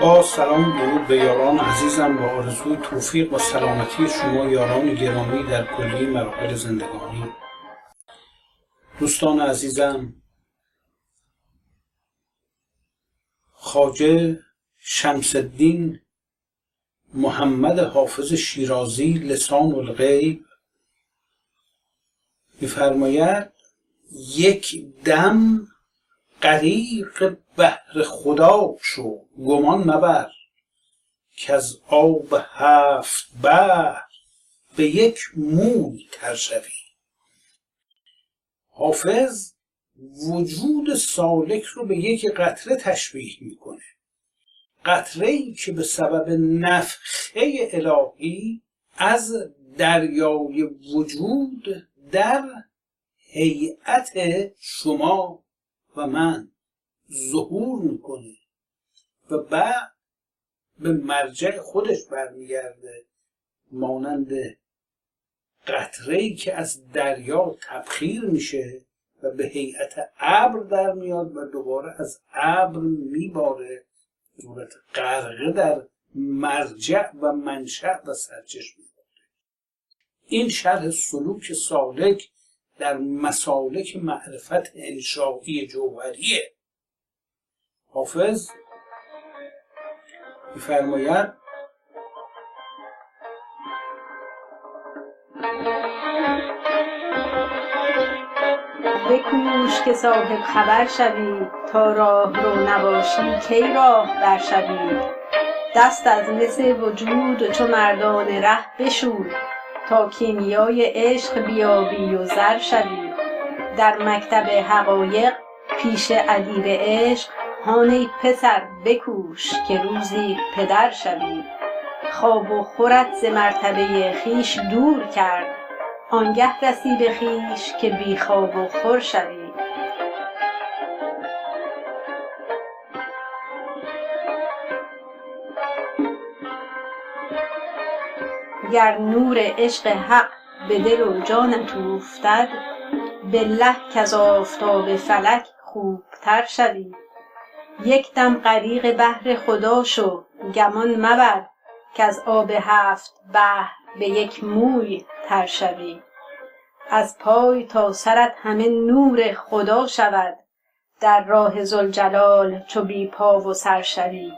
با سلام درود به یاران عزیزم با آرزوی توفیق و سلامتی شما یاران گرامی در کلی مراحل زندگانی. دوستان عزیزم خاجه شمس الدین محمد حافظ شیرازی لسان الغیب میفرماید یک دم غریق بحر خدا شو گمان مبر. از آب هفت بحر به یک موی تر شوی. حافظ وجود سالک رو به یک قطره تشبیه می‌کنه. قطره ای که به سبب نفخه الهی از دریای وجود در هیئت شما و من ظهور می‌کنه. و بعد به مرجع خودش برمیگرده مانند قطره که از دریا تبخیر میشه و به هیئت ابر در میاد و دوباره از ابر میباره. صورت غرقه در مرجع و منشأ و سرچشمه. این شرح سلوک سالک در مسالک معرفت انشایی جوهریه. حافظ؟ میفرماید؟ بکوش که صاحب خبر شوی تا راه رو نباشی کی راه بر شوی دست از مس وجود چو مردان ره بشوی. تا کیمیای عشق بیابی و زر شوی. در مکتب حقایق پیش ادیب عشق هان ای پسر بکوش که روزی پدر شوی. خواب و خورت ز مرتبه خویش دور کرد آنگه رسی به خویش که بی خواب و خور شوی. گر نور عشق حق به دل و جانت اوفتد بالله کز آفتاب فلک خوبتر شوی. یک دم غریق بحر خدا شو گمان مبر کز آب هفت بحر به یک موی تر شوی. از پای تا سرت همه نور خدا شود در راه ذوالجلال چو بی پا و سر شوی.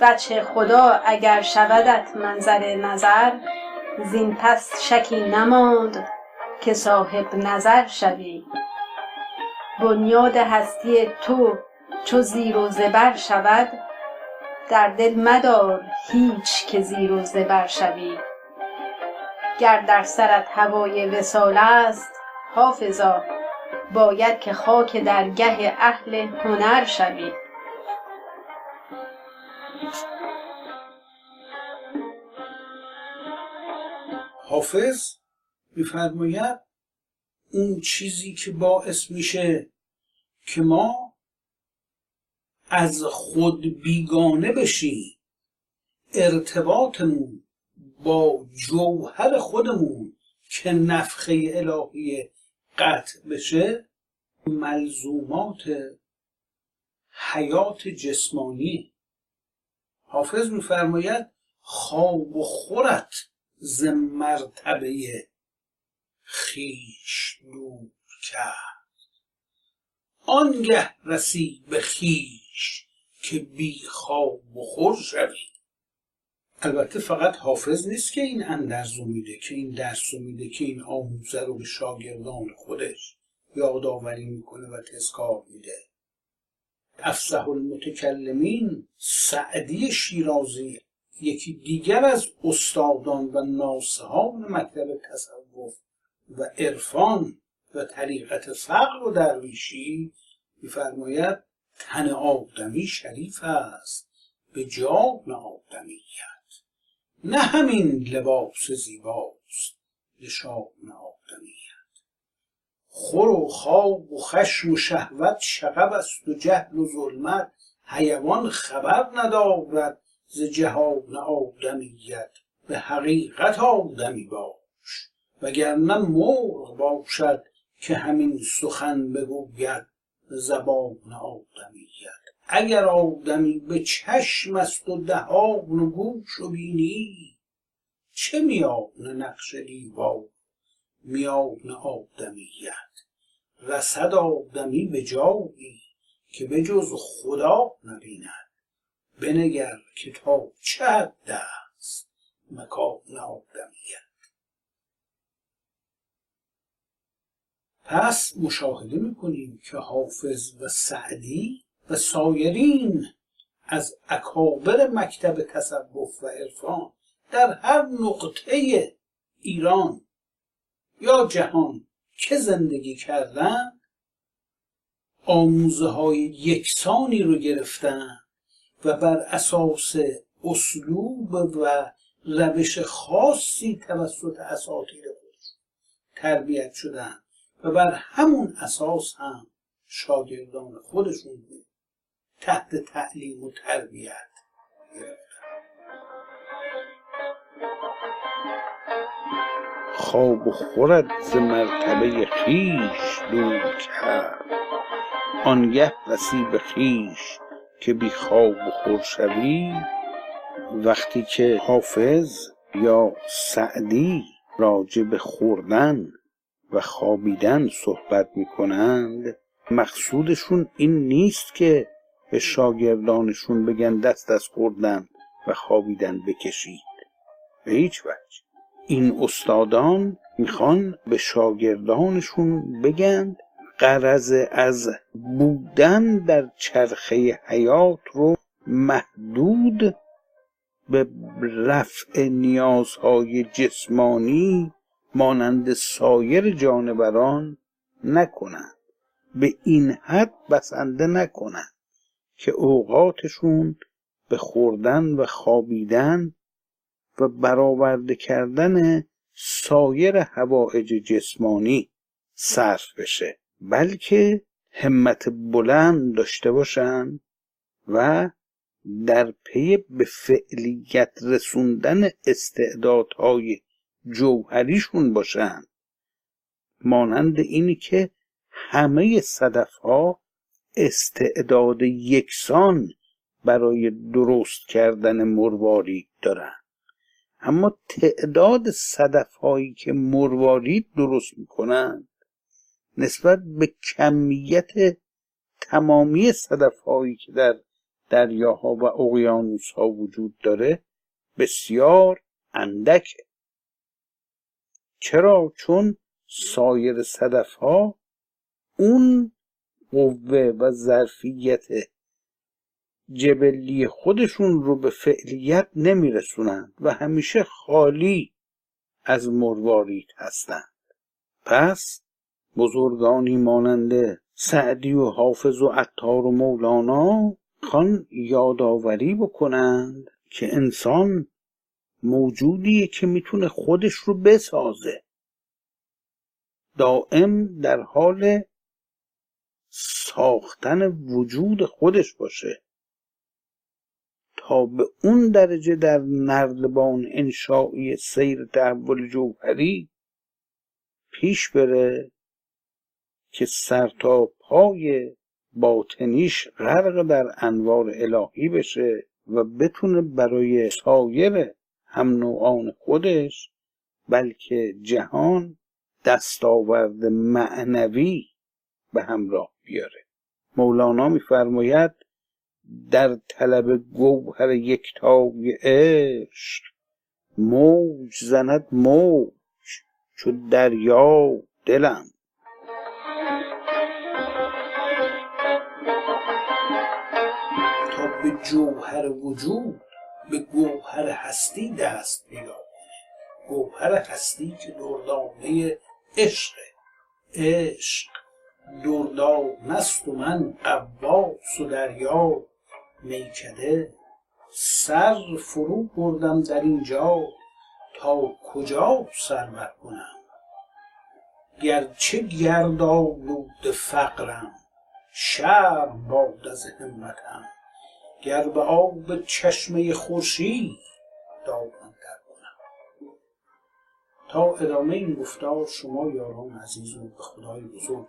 وجه خدا اگر شودت منظر نظر زین پس شکی نماند که صاحب نظر شوی. بنیاد هستی تو چو زیر و زبر شود در دل مدار هیچ که زیر و زبر شوی. گر در سرت هوای وصال است حافظا باید که خاک درگه اهل هنر شوی. حافظ میفرماید اون چیزی که باعث میشه که ما از خود بیگانه بشیم ارتباطمون با جوهر خودمون که نفخه الهی قطع بشه ملزومات حیات جسمانی. حافظ میفرماید خواب و خورت. ز مرتبه خویش دور کرد. آنگه رسی به خویش که بی خواب و خور شوی. البته فقط حافظ نیست که این اندرزو میده که این درس میده که این آموزه رو به شاگردان خودش یادآوری می‌کنه و تذکار میده. افسح المتکلمین سعدی شیرازی یکی دیگر از استادان و ناصحان مکتب تصوف و عرفان و طریقت فقر و درویشی میفرماید تن آدمی شریف است به جان آدمیت نه همین لباس زیباست به آدمیت خور و خواب و خشم و شهوت شغب است و جهل و ظلمت حیوان خبر ندارد ز جهان آدمیت به حقیقت آدمی باش. وگرنه مرغ باشد که همین سخن بگوید زبان آدمیت. اگر آدمی به چشم است و دهان و گوش و بینی چه میان نقش دیوار؟ میان آدمیت. رسد آدمی به جایی که به جز خدا نبیند. بنگر که تا چه حد است مکان آدمیت پس مشاهده می‌کنیم که حافظ و سعدی و سایرین از اکابر مکتب تصوف و عرفان در هر نقطه ایران یا جهان که زندگی کردن آموزه های یکسانی رو گرفتن و بر اساس اسلوب و روش خاصی توسط اساتید خود تربیت شدن و بر همون اساس هم شاگردان خودشون تحت تعلیم و تربیت خواب و خورد ز مرتبه خیش دور کرد. آنگه رسی به خیش که بی خواب خور شوی وقتی که حافظ یا سعدی راجع به خوردن و خوابیدن صحبت می کنند مقصودشون این نیست که به شاگردانشون بگن دست از خوردن و خوابیدن بکشید. به هیچ وجه. این استادان می‌خوان به شاگردانشون بگن قرض از بودن در چرخه حیات رو محدود به رفع نیازهای جسمانی مانند سایر جانوران نکنند. به این حد بسنده نکنند که اوقاتشون به خوردن و خوابیدن و برآورده کردن سایر هوایج جسمانی صرف بشه. بلکه همت بلند داشته باشند و در پی به فعلیت رسوندن استعدادهای جوهریشون باشند مانند اینی که همه صدف ها استعداد یکسان برای درست کردن مروارید دارند اما تعداد صدف هایی که مروارید درست می‌کنند نسبت به کمیت تمامی صدف هایی که در دریاها و اقیانوس ها وجود داره بسیار اندکه چرا؟ چون سایر صدف ها اون قوه و ظرفیت جبلی خودشون رو به فعلیت نمیرسونند و همیشه خالی از مروارید هستند. پس بزرگانی مانند سعدی و حافظ و عطار و مولانا خان یادآوری بکنند که انسان موجودیه که می‌تونه خودش رو بسازه. دائم در حال ساختن وجود خودش باشه. تا به اون درجه در نردبان انشایی سیر تحول جوهری پیش بره که سر تا پای باطنیش غرق در انوار الهی بشه و بتونه برای سایر هم نوعان خودش بلکه جهان دستاورد معنوی به همراه بیاره. مولانا میفرماید در طلب گوهر یکتای عشق موج زند موج چو دریا دلم. به جوهر وجود به گوهر هستی دست پیدا کنه گوهر هستی که دردانه عشق عشق دردانه است و من قواس و دریا میکده سر فرو بردم در اینجا تا کجا سر کنم؟ گرچه گردآلود فقرم شرم باد از همتم. گر به آب چشمه خورشید دامن در کنم. تا ادامه این گفتار شما یاران عزیز رو به خدای بزرگ